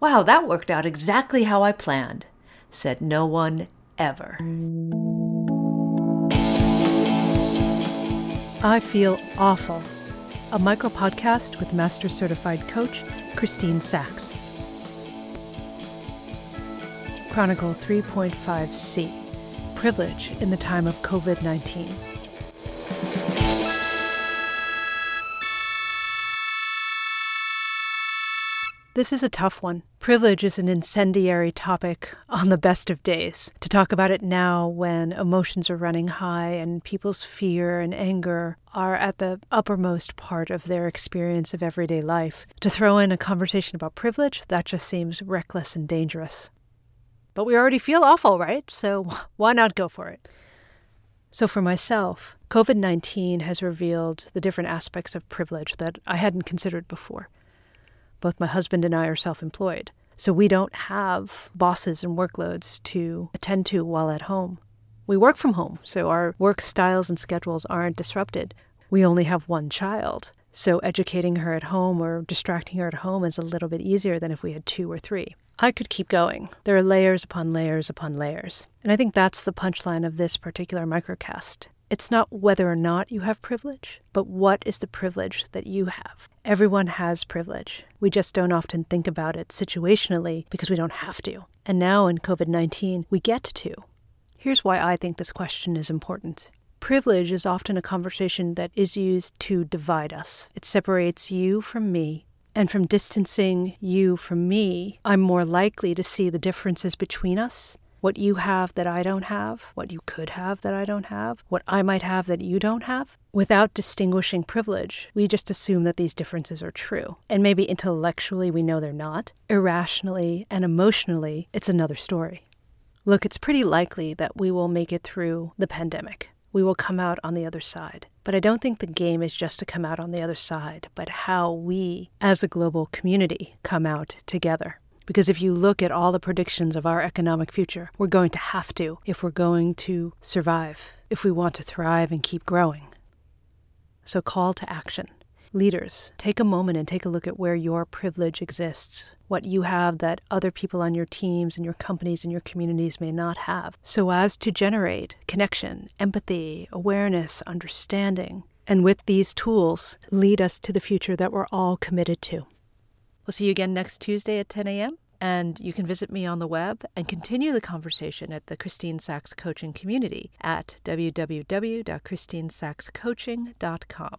Wow, that worked out exactly how I planned, said no one ever. I Feel Awful, a micro podcast with Master Certified Coach Christine Sachs. Chronicle 3.5c Privilege in the Time of COVID 19. This is a tough one. Privilege is an incendiary topic on the best of days. To talk about it now when emotions are running high and people's fear and anger are at the uppermost part of their experience of everyday life. To throw in a conversation about privilege, that just seems reckless and dangerous. But we already feel awful, right? So why not go for it? So, for myself, COVID 19 has revealed the different aspects of privilege that I hadn't considered before. Both my husband and I are self employed, so we don't have bosses and workloads to attend to while at home. We work from home, so our work styles and schedules aren't disrupted. We only have one child, so educating her at home or distracting her at home is a little bit easier than if we had two or three. I could keep going. There are layers upon layers upon layers. And I think that's the punchline of this particular microcast. It's not whether or not you have privilege, but what is the privilege that you have. Everyone has privilege. We just don't often think about it situationally because we don't have to. And now in COVID 19, we get to. Here's why I think this question is important. Privilege is often a conversation that is used to divide us. It separates you from me. And from distancing you from me, I'm more likely to see the differences between us what you have that I don't have, what you could have that I don't have, what I might have that you don't have. Without distinguishing privilege, we just assume that these differences are true. And maybe intellectually we know they're not. Irrationally and emotionally, it's another story. Look, it's pretty likely that we will make it through the pandemic. We will come out on the other side. But I don't think the game is just to come out on the other side, but how we, as a global community, come out together. Because if you look at all the predictions of our economic future, we're going to have to if we're going to survive, if we want to thrive and keep growing. So, call to action. Leaders, take a moment and take a look at where your privilege exists, what you have that other people on your teams and your companies and your communities may not have, so as to generate connection, empathy, awareness, understanding, and with these tools, lead us to the future that we're all committed to. We'll see you again next Tuesday at 10 a.m. And you can visit me on the web and continue the conversation at the Christine Sachs Coaching community at www.christinesachscoaching.com.